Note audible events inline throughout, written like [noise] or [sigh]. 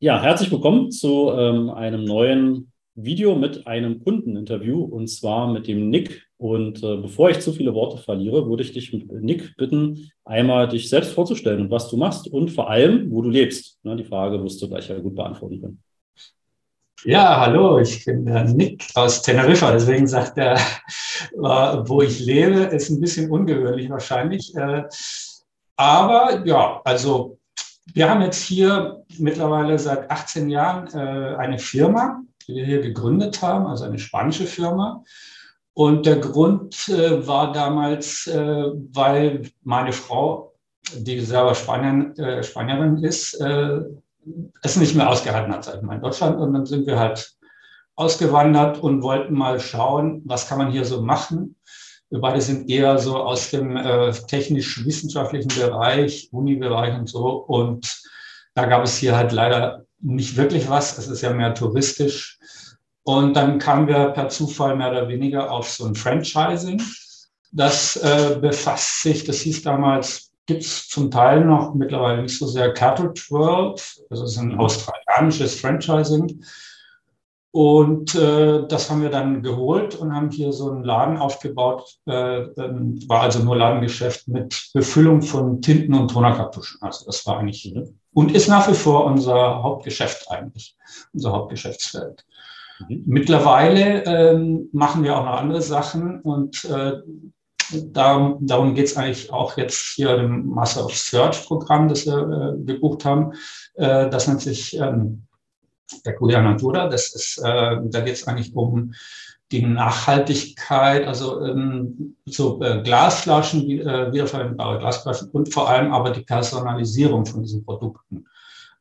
Ja, herzlich willkommen zu ähm, einem neuen Video mit einem Kundeninterview und zwar mit dem Nick. Und äh, bevor ich zu viele Worte verliere, würde ich dich, Nick, bitten, einmal dich selbst vorzustellen und was du machst und vor allem, wo du lebst. Na, die Frage wirst du gleich ja gut beantworten können. Ja, hallo, ich bin der Nick aus Teneriffa. Deswegen sagt er, [laughs] wo ich lebe, ist ein bisschen ungewöhnlich wahrscheinlich. Äh, aber ja, also wir haben jetzt hier mittlerweile seit 18 Jahren äh, eine Firma, die wir hier gegründet haben, also eine spanische Firma. Und der Grund äh, war damals, äh, weil meine Frau, die selber Spanierin, äh, Spanierin ist, äh, es nicht mehr ausgehalten hat, mal, in Deutschland. Und dann sind wir halt ausgewandert und wollten mal schauen, was kann man hier so machen. Wir beide sind eher so aus dem äh, technisch-wissenschaftlichen Bereich, Uni-Bereich und so. Und da gab es hier halt leider nicht wirklich was. Es ist ja mehr touristisch. Und dann kamen wir per Zufall mehr oder weniger auf so ein Franchising. Das äh, befasst sich, das hieß damals, gibt es zum Teil noch mittlerweile nicht so sehr Cartridge World. Das ist ein australianisches Franchising. Und äh, das haben wir dann geholt und haben hier so einen Laden aufgebaut. Äh, war also nur Ladengeschäft mit Befüllung von Tinten und Tonerkartuschen. Also das war eigentlich mhm. und ist nach wie vor unser Hauptgeschäft eigentlich, unser Hauptgeschäftsfeld. Mhm. Mittlerweile ähm, machen wir auch noch andere Sachen und äh, darum, darum geht es eigentlich auch jetzt hier im Master of Search Programm, das wir äh, gebucht haben. Äh, das nennt sich ähm, der Curia Natura. Das ist, äh, da geht es eigentlich um die Nachhaltigkeit, also ähm, so äh, Glasflaschen, äh, wiederverwendbare Glasflaschen und vor allem aber die Personalisierung von diesen Produkten.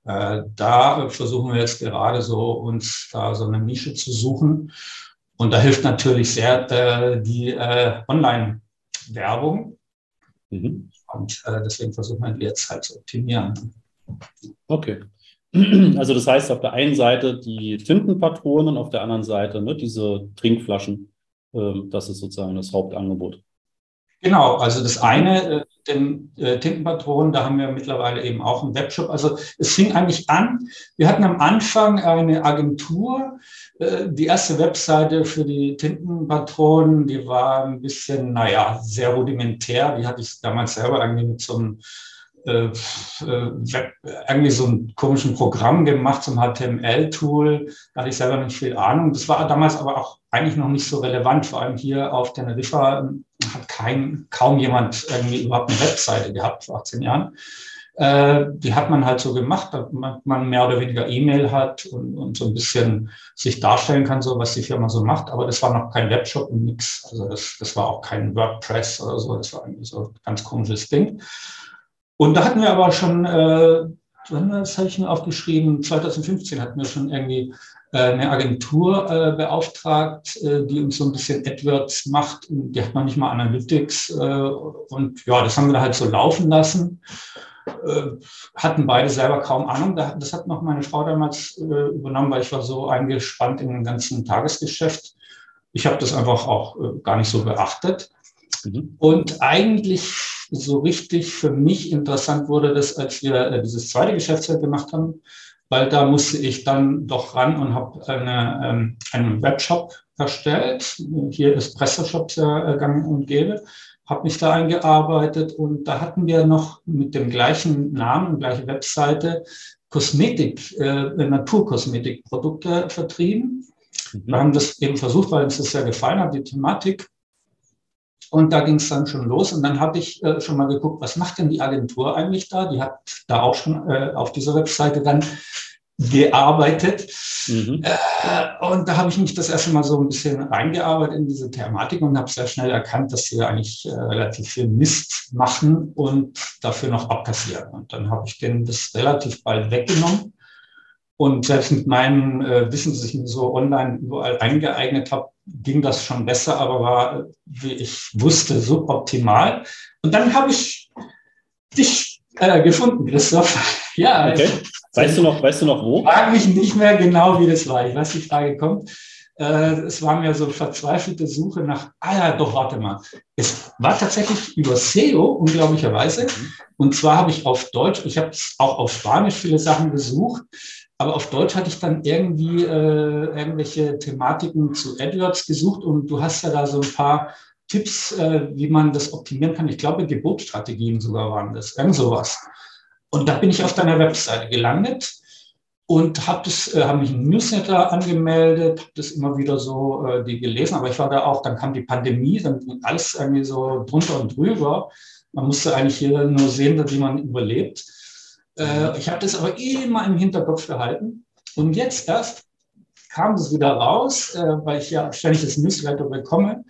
Äh, da versuchen wir jetzt gerade so uns da so eine Nische zu suchen. Und da hilft natürlich sehr äh, die äh, Online-Werbung. Mhm. Und äh, deswegen versuchen wir die jetzt halt zu optimieren. Okay. [clears throat] Also das heißt auf der einen Seite die Tintenpatronen, auf der anderen Seite ne, diese Trinkflaschen. Ähm, das ist sozusagen das Hauptangebot. Genau, also das eine, äh, den äh, Tintenpatronen, da haben wir mittlerweile eben auch einen Webshop. Also es fing eigentlich an, wir hatten am Anfang eine Agentur, äh, die erste Webseite für die Tintenpatronen, die war ein bisschen, naja, sehr rudimentär. Die hatte ich damals selber irgendwie mit so einem äh, äh irgendwie so ein komischen Programm gemacht zum HTML-Tool. Da hatte ich selber nicht viel Ahnung. Das war damals aber auch eigentlich noch nicht so relevant. Vor allem hier auf Teneriffa hat kein, kaum jemand irgendwie überhaupt eine Webseite gehabt vor 18 Jahren. Äh, die hat man halt so gemacht, dass man mehr oder weniger E-Mail hat und, und, so ein bisschen sich darstellen kann, so was die Firma so macht. Aber das war noch kein Webshop und nichts. Also das, das war auch kein WordPress oder so. Das war eigentlich so ein ganz komisches Ding. Und da hatten wir aber schon, äh, das habe ich mir aufgeschrieben, 2015 hatten wir schon irgendwie äh, eine Agentur äh, beauftragt, äh, die uns so ein bisschen AdWords macht. Und die hat noch nicht mal Analytics. Äh, und ja, das haben wir halt so laufen lassen. Äh, hatten beide selber kaum Ahnung. Das hat noch meine Frau damals äh, übernommen, weil ich war so eingespannt in dem ganzen Tagesgeschäft. Ich habe das einfach auch äh, gar nicht so beachtet. Mhm. Und eigentlich so richtig für mich interessant wurde das, als wir äh, dieses zweite Geschäftsfeld gemacht haben, weil da musste ich dann doch ran und habe eine, ähm, einen Webshop erstellt. Hier ist PrestaShop sehr äh, gang und gäbe. Habe mich da eingearbeitet und da hatten wir noch mit dem gleichen Namen, gleiche Webseite, Kosmetik, äh, Naturkosmetikprodukte vertrieben. Mhm. Wir haben das eben versucht, weil uns das sehr gefallen hat, die Thematik. Und da ging es dann schon los. Und dann habe ich äh, schon mal geguckt, was macht denn die Agentur eigentlich da? Die hat da auch schon äh, auf dieser Webseite dann gearbeitet. Mhm. Äh, und da habe ich mich das erste Mal so ein bisschen reingearbeitet in diese Thematik und habe sehr schnell erkannt, dass sie eigentlich äh, relativ viel Mist machen und dafür noch abkassieren. Und dann habe ich denen das relativ bald weggenommen. Und selbst mit meinem äh, Wissen, das ich mir so online überall eingeeignet habe, ging das schon besser, aber war, wie ich wusste, suboptimal. Und dann habe ich dich äh, gefunden, Christoph. [laughs] Ja. Okay. Weißt du noch, weißt du noch wo? Frage mich nicht mehr genau, wie das war. Ich weiß, die Frage kommt. Äh, es war mir so verzweifelte Suche nach, ah ja, doch, warte mal. Es war tatsächlich über SEO, unglaublicherweise. Mhm. Und zwar habe ich auf Deutsch, ich habe auch auf Spanisch viele Sachen gesucht, Aber auf Deutsch hatte ich dann irgendwie äh, irgendwelche Thematiken zu AdWords gesucht und du hast ja da so ein paar Tipps, äh, wie man das optimieren kann. Ich glaube, Geburtsstrategien sogar waren das, irgend sowas. Und da bin ich auf deiner Webseite gelandet und habe äh, habe mich im Newsletter angemeldet, habe das immer wieder so äh, die gelesen, aber ich war da auch, dann kam die Pandemie, dann alles irgendwie so drunter und drüber. Man musste eigentlich hier nur sehen, wie man überlebt. Äh, ich habe das aber immer im Hinterkopf gehalten. Und jetzt erst kam das wieder raus, äh, weil ich ja ständig das Newsletter bekomme.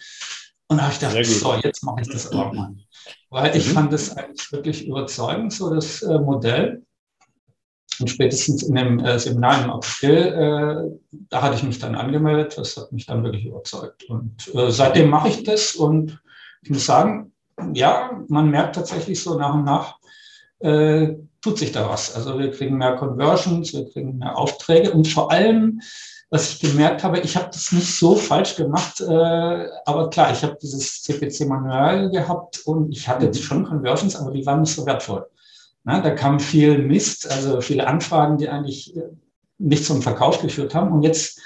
Und da habe ich gedacht, so, jetzt mache ich das auch mal. Weil ich mhm. fand das eigentlich wirklich überzeugend, so das äh, Modell. Und spätestens in dem äh, Seminar im April, äh, da hatte ich mich dann angemeldet. Das hat mich dann wirklich überzeugt. Und äh, seitdem mache ich das. Und ich muss sagen, ja, man merkt tatsächlich so nach und nach, äh, tut sich da was. Also wir kriegen mehr Conversions, wir kriegen mehr Aufträge und vor allem, was ich gemerkt habe, ich habe das nicht so falsch gemacht, äh, aber klar, ich habe dieses CPC manuell gehabt und ich hatte jetzt schon Conversions, aber die waren nicht so wertvoll. Na, da kam viel Mist, also viele Anfragen, die eigentlich äh, nicht zum Verkauf geführt haben. Und jetzt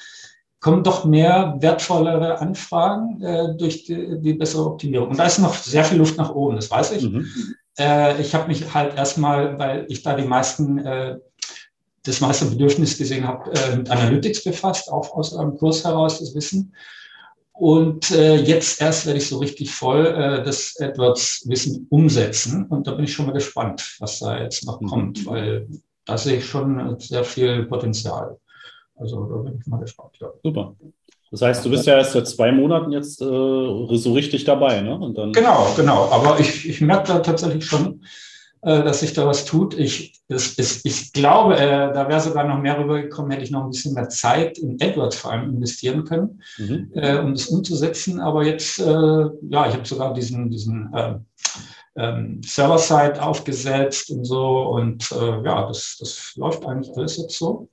kommen doch mehr wertvollere Anfragen äh, durch die, die, bessere Optimierung. Und da ist noch sehr viel Luft nach oben, das weiß ich. Mhm. Äh, ich habe mich halt erstmal, weil ich da die meisten, äh, das meiste Bedürfnis gesehen habe, äh, mit Analytics befasst, auch aus einem Kurs heraus das Wissen. Und äh, jetzt erst werde ich so richtig voll äh, das AdWords-Wissen umsetzen. Und da bin ich schon mal gespannt, was da jetzt noch mhm. kommt, weil da sehe ich schon sehr viel Potenzial. Also da bin ich mal gespannt. Ja. Super. Das heißt, du bist ja erst seit zwei Monaten jetzt äh, so richtig dabei, ne? Und dann genau, genau. Aber ich, ich merke da tatsächlich schon, äh, dass sich da was tut. Ich, das, ist, ich glaube, äh, da wäre sogar noch mehr rübergekommen, hätte ich noch ein bisschen mehr Zeit in AdWords vor allem investieren können, mhm. äh, um das umzusetzen. Aber jetzt, äh, ja, ich habe sogar diesen, diesen äh, ähm, Server-Side aufgesetzt und so. Und äh, ja, das, das läuft eigentlich alles jetzt so.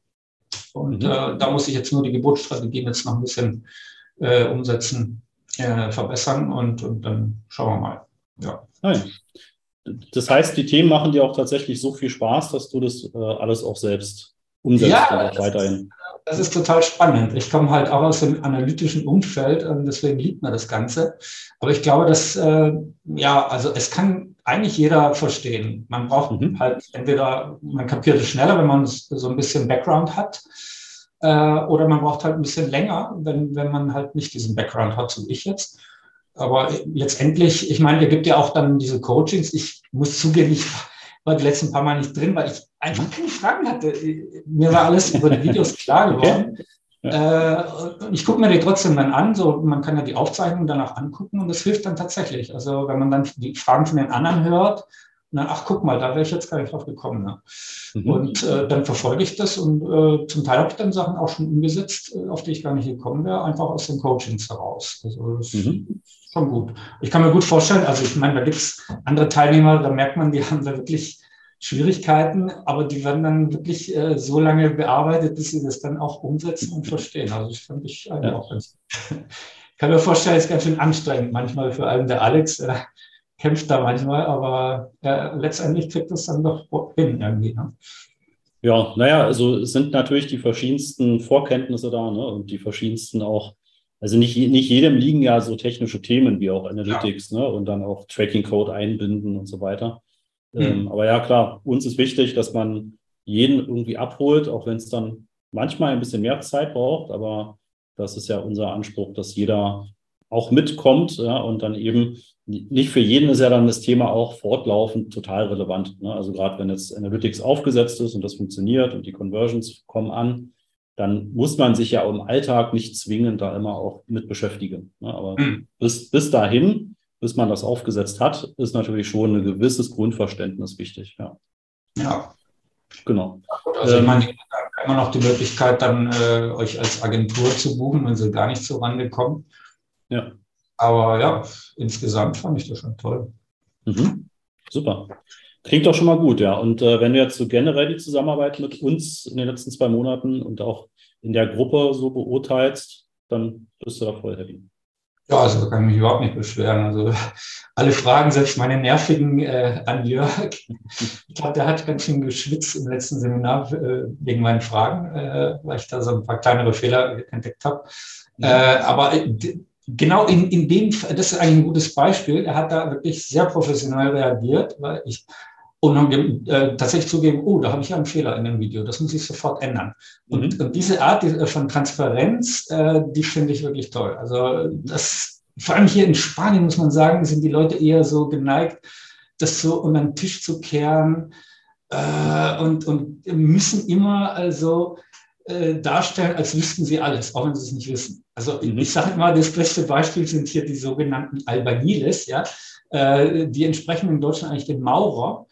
Und mhm. äh, da muss ich jetzt nur die Geburtsstrategien jetzt noch ein bisschen äh, umsetzen, äh, verbessern und, und dann schauen wir mal. Ja. Nein. Das heißt, die Themen machen dir auch tatsächlich so viel Spaß, dass du das äh, alles auch selbst umsetzt ja, auch weiterhin. Das ist total spannend. Ich komme halt auch aus dem analytischen Umfeld und deswegen liebt mir das Ganze. Aber ich glaube, dass, äh, ja, also es kann eigentlich jeder verstehen. Man braucht mhm. halt entweder, man kapiert es schneller, wenn man so ein bisschen Background hat, äh, oder man braucht halt ein bisschen länger, wenn, wenn man halt nicht diesen Background hat, so wie ich jetzt. Aber letztendlich, ich meine, ihr gibt ja auch dann diese Coachings. Ich muss zugeben, ich war die letzten paar Mal nicht drin, weil ich einfach mhm. keine Fragen hatte. Mir war alles über die Videos klar geworden. Okay. Ja. Äh, ich gucke mir die trotzdem dann an, so man kann ja die Aufzeichnung danach angucken und das hilft dann tatsächlich. Also wenn man dann die Fragen von den anderen hört, dann, ach guck mal, da wäre ich jetzt gar nicht drauf gekommen. Ne? Mhm. Und äh, dann verfolge ich das und äh, zum Teil habe ich dann Sachen auch schon umgesetzt, äh, auf die ich gar nicht gekommen wäre, einfach aus den Coachings heraus. Also das mhm. ist schon gut. Ich kann mir gut vorstellen, also ich meine, da gibt es andere Teilnehmer, da merkt man, die haben da wirklich Schwierigkeiten, aber die werden dann wirklich äh, so lange bearbeitet, bis sie das dann auch umsetzen und verstehen. Also das fand ich eigentlich ja. auch ganz. Ich kann mir vorstellen, es ist ganz schön anstrengend manchmal, vor allem der Alex äh, kämpft da manchmal, aber äh, letztendlich kriegt es dann doch hin irgendwie. Ne? Ja, naja, also es sind natürlich die verschiedensten Vorkenntnisse da ne? und die verschiedensten auch, also nicht, nicht jedem liegen ja so technische Themen wie auch Analytics ja. ne? und dann auch Tracking-Code einbinden und so weiter. Mhm. Ähm, aber ja, klar, uns ist wichtig, dass man jeden irgendwie abholt, auch wenn es dann manchmal ein bisschen mehr Zeit braucht, aber das ist ja unser Anspruch, dass jeder auch mitkommt ja, und dann eben nicht für jeden ist ja dann das Thema auch fortlaufend total relevant. Ne? Also gerade wenn jetzt Analytics aufgesetzt ist und das funktioniert und die Conversions kommen an, dann muss man sich ja im Alltag nicht zwingend da immer auch mit beschäftigen. Ne? Aber mhm. bis, bis dahin bis man das aufgesetzt hat, ist natürlich schon ein gewisses Grundverständnis wichtig. Ja. ja. Genau. Also ich ähm, meine, habt immer noch die Möglichkeit, dann äh, euch als Agentur zu buchen, wenn sie gar nicht zur Rande kommen. Ja. Aber ja, insgesamt fand ich das schon toll. Mhm. Super. Klingt doch schon mal gut, ja. Und äh, wenn du jetzt so generell die Zusammenarbeit mit uns in den letzten zwei Monaten und auch in der Gruppe so beurteilst, dann bist du da voll happy. Ja, also kann ich mich überhaupt nicht beschweren. Also [laughs] alle Fragen, selbst meine nervigen äh, an Jörg. Ich glaube, der hat ganz schön geschwitzt im letzten Seminar äh, wegen meinen Fragen, äh, weil ich da so ein paar kleinere Fehler entdeckt habe. Ja. Äh, aber äh, genau in, in dem, das ist eigentlich ein gutes Beispiel. Er hat da wirklich sehr professionell reagiert, weil ich und haben äh, tatsächlich zugeben, oh, da habe ich ja einen Fehler in dem Video, das muss ich sofort ändern. Und, mhm. und diese Art äh, von Transparenz, äh, die finde ich wirklich toll. Also das, vor allem hier in Spanien muss man sagen, sind die Leute eher so geneigt, das so unter den Tisch zu kehren äh, und, und müssen immer also äh, darstellen, als wüssten sie alles, auch wenn sie es nicht wissen. Also mhm. ich sage immer, das beste Beispiel sind hier die sogenannten Albaniles, ja, äh, die entsprechen in Deutschland eigentlich den Maurer.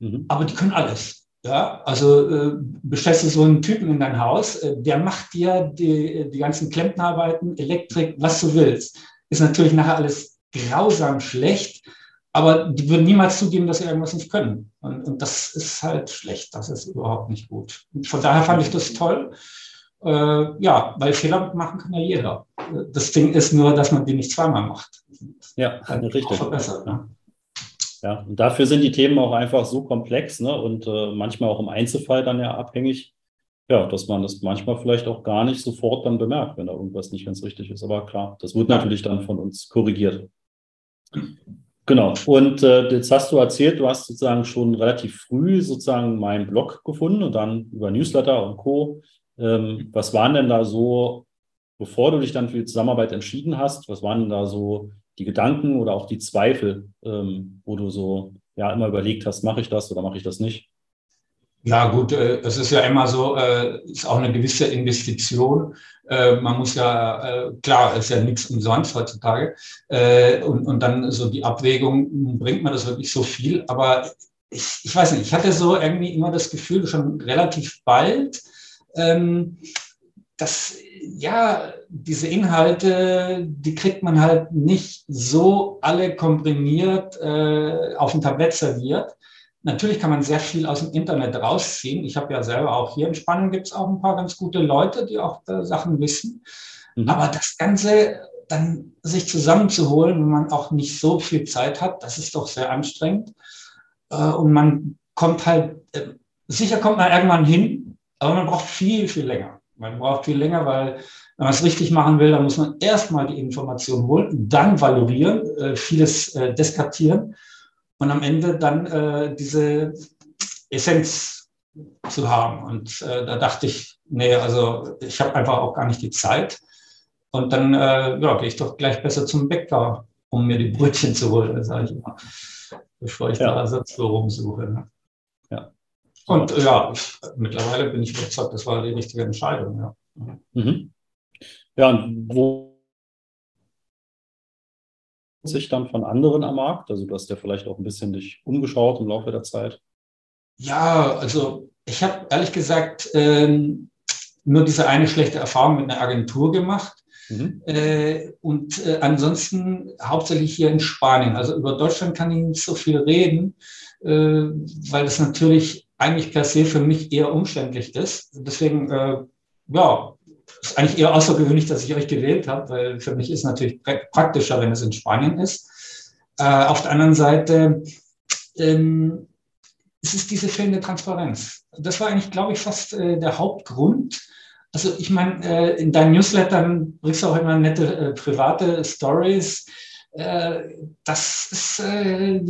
Mhm. Aber die können alles. Ja, also äh, bestellst du so einen Typen in dein Haus, äh, der macht dir die, die ganzen Klempnerarbeiten, Elektrik, was du willst. Ist natürlich nachher alles grausam schlecht, aber die würden niemals zugeben, dass sie irgendwas nicht können. Und, und das ist halt schlecht, das ist überhaupt nicht gut. Von daher fand ich das toll. Äh, ja, weil Fehler machen kann ja jeder. Das Ding ist nur, dass man die nicht zweimal macht. Ja, richtig. Verbessert, ne? Ja, und dafür sind die Themen auch einfach so komplex ne? und äh, manchmal auch im Einzelfall dann ja abhängig, ja, dass man das manchmal vielleicht auch gar nicht sofort dann bemerkt, wenn da irgendwas nicht ganz richtig ist. Aber klar, das wird natürlich dann von uns korrigiert. Genau. Und äh, jetzt hast du erzählt, du hast sozusagen schon relativ früh sozusagen meinen Blog gefunden und dann über Newsletter und Co. Ähm, was waren denn da so, bevor du dich dann für die Zusammenarbeit entschieden hast, was waren denn da so die Gedanken oder auch die Zweifel, ähm, wo du so ja immer überlegt hast, mache ich das oder mache ich das nicht? Ja, gut, äh, es ist ja immer so, äh, ist auch eine gewisse Investition. Äh, man muss ja, klar, ist ja nichts umsonst heutzutage. Und, und dann so die Abwägung, bringt man das wirklich so viel? Aber ich, ich weiß nicht, ich hatte so irgendwie immer das Gefühl, schon relativ bald, ähm, dass ja, diese Inhalte, die kriegt man halt nicht so alle komprimiert äh, auf dem Tablett serviert. Natürlich kann man sehr viel aus dem Internet rausziehen. Ich habe ja selber auch hier in Spanien gibt es auch ein paar ganz gute Leute, die auch äh, Sachen wissen. Mhm. Aber das Ganze dann sich zusammenzuholen, wenn man auch nicht so viel Zeit hat, das ist doch sehr anstrengend. Äh, und man kommt halt, äh, sicher kommt man irgendwann hin, aber man braucht viel, viel länger. Man braucht viel länger, weil wenn man es richtig machen will, dann muss man erstmal die Information holen, dann valorieren, äh, vieles äh, deskartieren und am Ende dann äh, diese Essenz zu haben. Und äh, da dachte ich, nee, also ich habe einfach auch gar nicht die Zeit. Und dann äh, ja, gehe ich doch gleich besser zum Bäcker, um mir die Brötchen zu holen, sage ich immer, bevor ich ja. da Ersatz rumsuche. Ne? Ja. Und ja, ich, mittlerweile bin ich überzeugt, das war die richtige Entscheidung. Ja, mhm. ja und wo sich dann von anderen am Markt? Also du hast ja vielleicht auch ein bisschen dich umgeschaut im Laufe der Zeit. Ja, also ich habe ehrlich gesagt ähm, nur diese eine schlechte Erfahrung mit einer Agentur gemacht. Mhm. Äh, und äh, ansonsten hauptsächlich hier in Spanien. Also über Deutschland kann ich nicht so viel reden, äh, weil das natürlich eigentlich per se für mich eher umständlich ist. Deswegen, äh, ja, ist eigentlich eher außergewöhnlich, dass ich euch gewählt habe, weil für mich ist natürlich praktischer, wenn es in Spanien ist. Äh, auf der anderen Seite, ähm, es ist diese fehlende Transparenz. Das war eigentlich, glaube ich, fast äh, der Hauptgrund. Also ich meine, äh, in deinen Newslettern bringst du auch immer nette äh, private Stories. Äh, das ist, äh,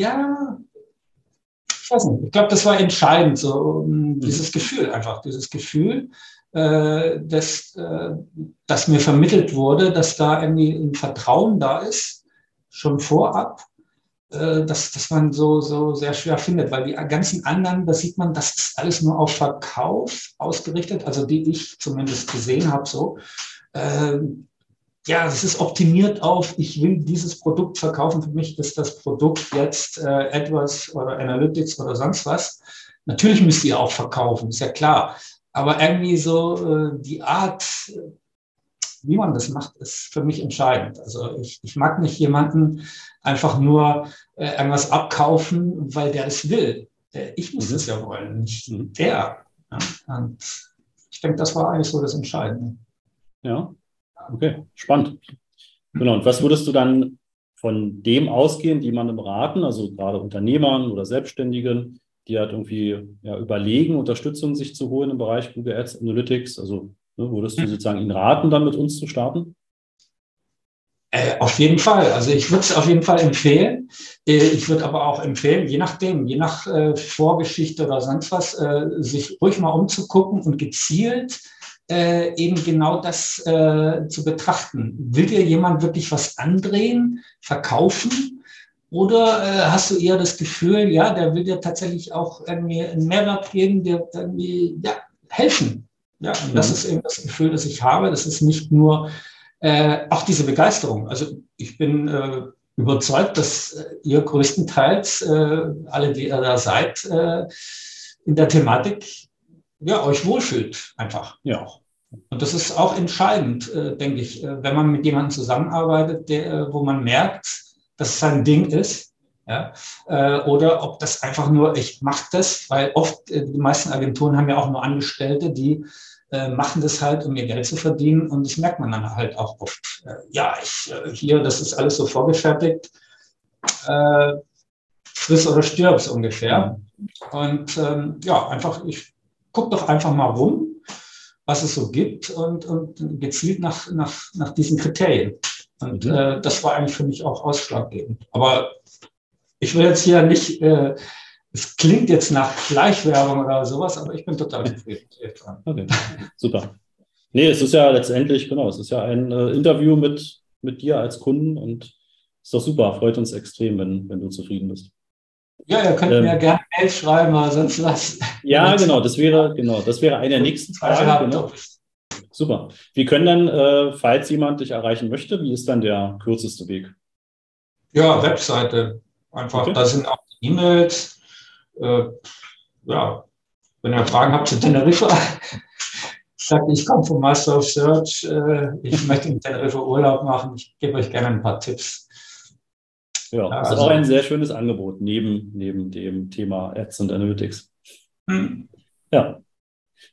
ja, weiß nicht, ich glaube, das war entscheidend, so mhm. dieses Gefühl einfach, dieses Gefühl, äh, dass, äh, dass mir vermittelt wurde, dass da irgendwie ein Vertrauen da ist, schon vorab, äh, dass, dass man so, so sehr schwer findet, weil die ganzen anderen, da sieht man, das ist alles nur auf Verkauf ausgerichtet, also die ich zumindest gesehen habe, so. Äh, ja, es ist optimiert auf, ich will dieses Produkt verkaufen. Für mich ist das Produkt jetzt äh, AdWords oder Analytics oder sonst was. Natürlich müsst ihr auch verkaufen, ist ja klar. Aber irgendwie so äh, die Art, wie man das macht, ist für mich entscheidend. Also ich, ich mag nicht jemanden einfach nur äh, irgendwas abkaufen, weil der es will. Äh, ich muss mhm. es ja wollen, nicht mhm. der. Ja? Und ich denke, das war eigentlich so das Entscheidende. Ja, Okay, spannend. Genau, und was würdest du dann von dem ausgehen, jemandem raten, also gerade Unternehmern oder Selbstständigen, die halt irgendwie ja, überlegen, Unterstützung sich zu holen im Bereich Google Ads Analytics? Also ne, würdest du mhm. sozusagen ihnen raten, dann mit uns zu starten? Äh, auf jeden Fall. Also ich würde es auf jeden Fall empfehlen. Äh, ich würde aber auch empfehlen, je nachdem, je nach äh, Vorgeschichte oder sonst was, äh, sich ruhig mal umzugucken und gezielt äh, eben genau das äh, zu betrachten. Will dir jemand wirklich was andrehen, verkaufen? Oder hast du eher das Gefühl, ja, der will dir tatsächlich auch irgendwie einen Mehrwert geben, der irgendwie ja, helfen? Ja, und das mhm. ist eben das Gefühl, das ich habe. Das ist nicht nur äh, auch diese Begeisterung. Also ich bin äh, überzeugt, dass äh, ihr größtenteils, äh, alle, die ihr da seid, äh, in der Thematik, ja, euch wohlfühlt einfach. Ja. Und das ist auch entscheidend, äh, denke ich, äh, wenn man mit jemandem zusammenarbeitet, der, äh, wo man merkt, dass es sein Ding ist. Ja, äh, oder ob das einfach nur, ich mache das, weil oft äh, die meisten Agenturen haben ja auch nur Angestellte, die äh, machen das halt, um ihr Geld zu verdienen. Und das merkt man dann halt auch oft. Ja, ich, hier, das ist alles so vorgefertigt. Friss oder stirbs ungefähr. Und ähm, ja, einfach, ich gucke doch einfach mal rum, was es so gibt und, und gezielt nach, nach, nach diesen Kriterien. Und mhm. äh, das war eigentlich für mich auch ausschlaggebend. Aber ich will jetzt hier nicht äh, es klingt jetzt nach Schleichwerbung oder sowas, aber ich bin total zufrieden. Okay, super. Nee, es ist ja letztendlich, genau, es ist ja ein äh, Interview mit, mit dir als Kunden und ist doch super, freut uns extrem, wenn, wenn du zufrieden bist. Ja, ihr könnt ähm, mir gerne Mail schreiben oder sonst was. Ja, [laughs] genau, das wäre, genau, das wäre eine der nächsten Fragen. Genau. Super. Wie können dann, äh, falls jemand dich erreichen möchte, wie ist dann der kürzeste Weg? Ja, Webseite. Einfach, okay. da sind auch E-Mails, äh, ja, wenn ihr Fragen habt zu Teneriffa, [laughs] sagt, ich komme vom Master of Search, äh, ich möchte in Teneriffa Urlaub machen, ich gebe euch gerne ein paar Tipps. Ja, das also, ist auch ein sehr schönes Angebot neben, neben dem Thema Ads und Analytics. Hm. Ja.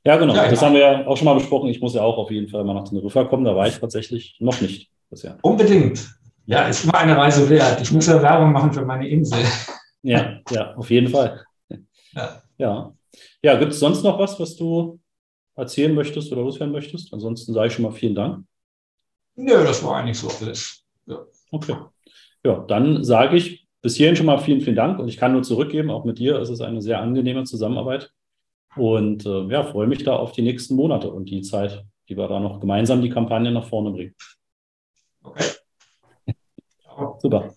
Ja, genau. Ja, das ja. haben wir ja auch schon mal besprochen. Ich muss ja auch auf jeden Fall mal nach Teneriffa kommen. Da war ich tatsächlich noch nicht bisher. Unbedingt. Ja, ist immer eine Reise wert. Ich muss ja Werbung machen für meine Insel. Ja, ja, auf jeden Fall. Ja. Ja, ja gibt es sonst noch was, was du erzählen möchtest oder loswerden möchtest? Ansonsten sage ich schon mal vielen Dank. Nö, das war eigentlich so alles. Ja. Okay. Ja, dann sage ich bis hierhin schon mal vielen, vielen Dank und ich kann nur zurückgeben, auch mit dir ist es eine sehr angenehme Zusammenarbeit und äh, ja, freue mich da auf die nächsten Monate und die Zeit, die wir da noch gemeinsam die Kampagne nach vorne bringen. Okay. Super.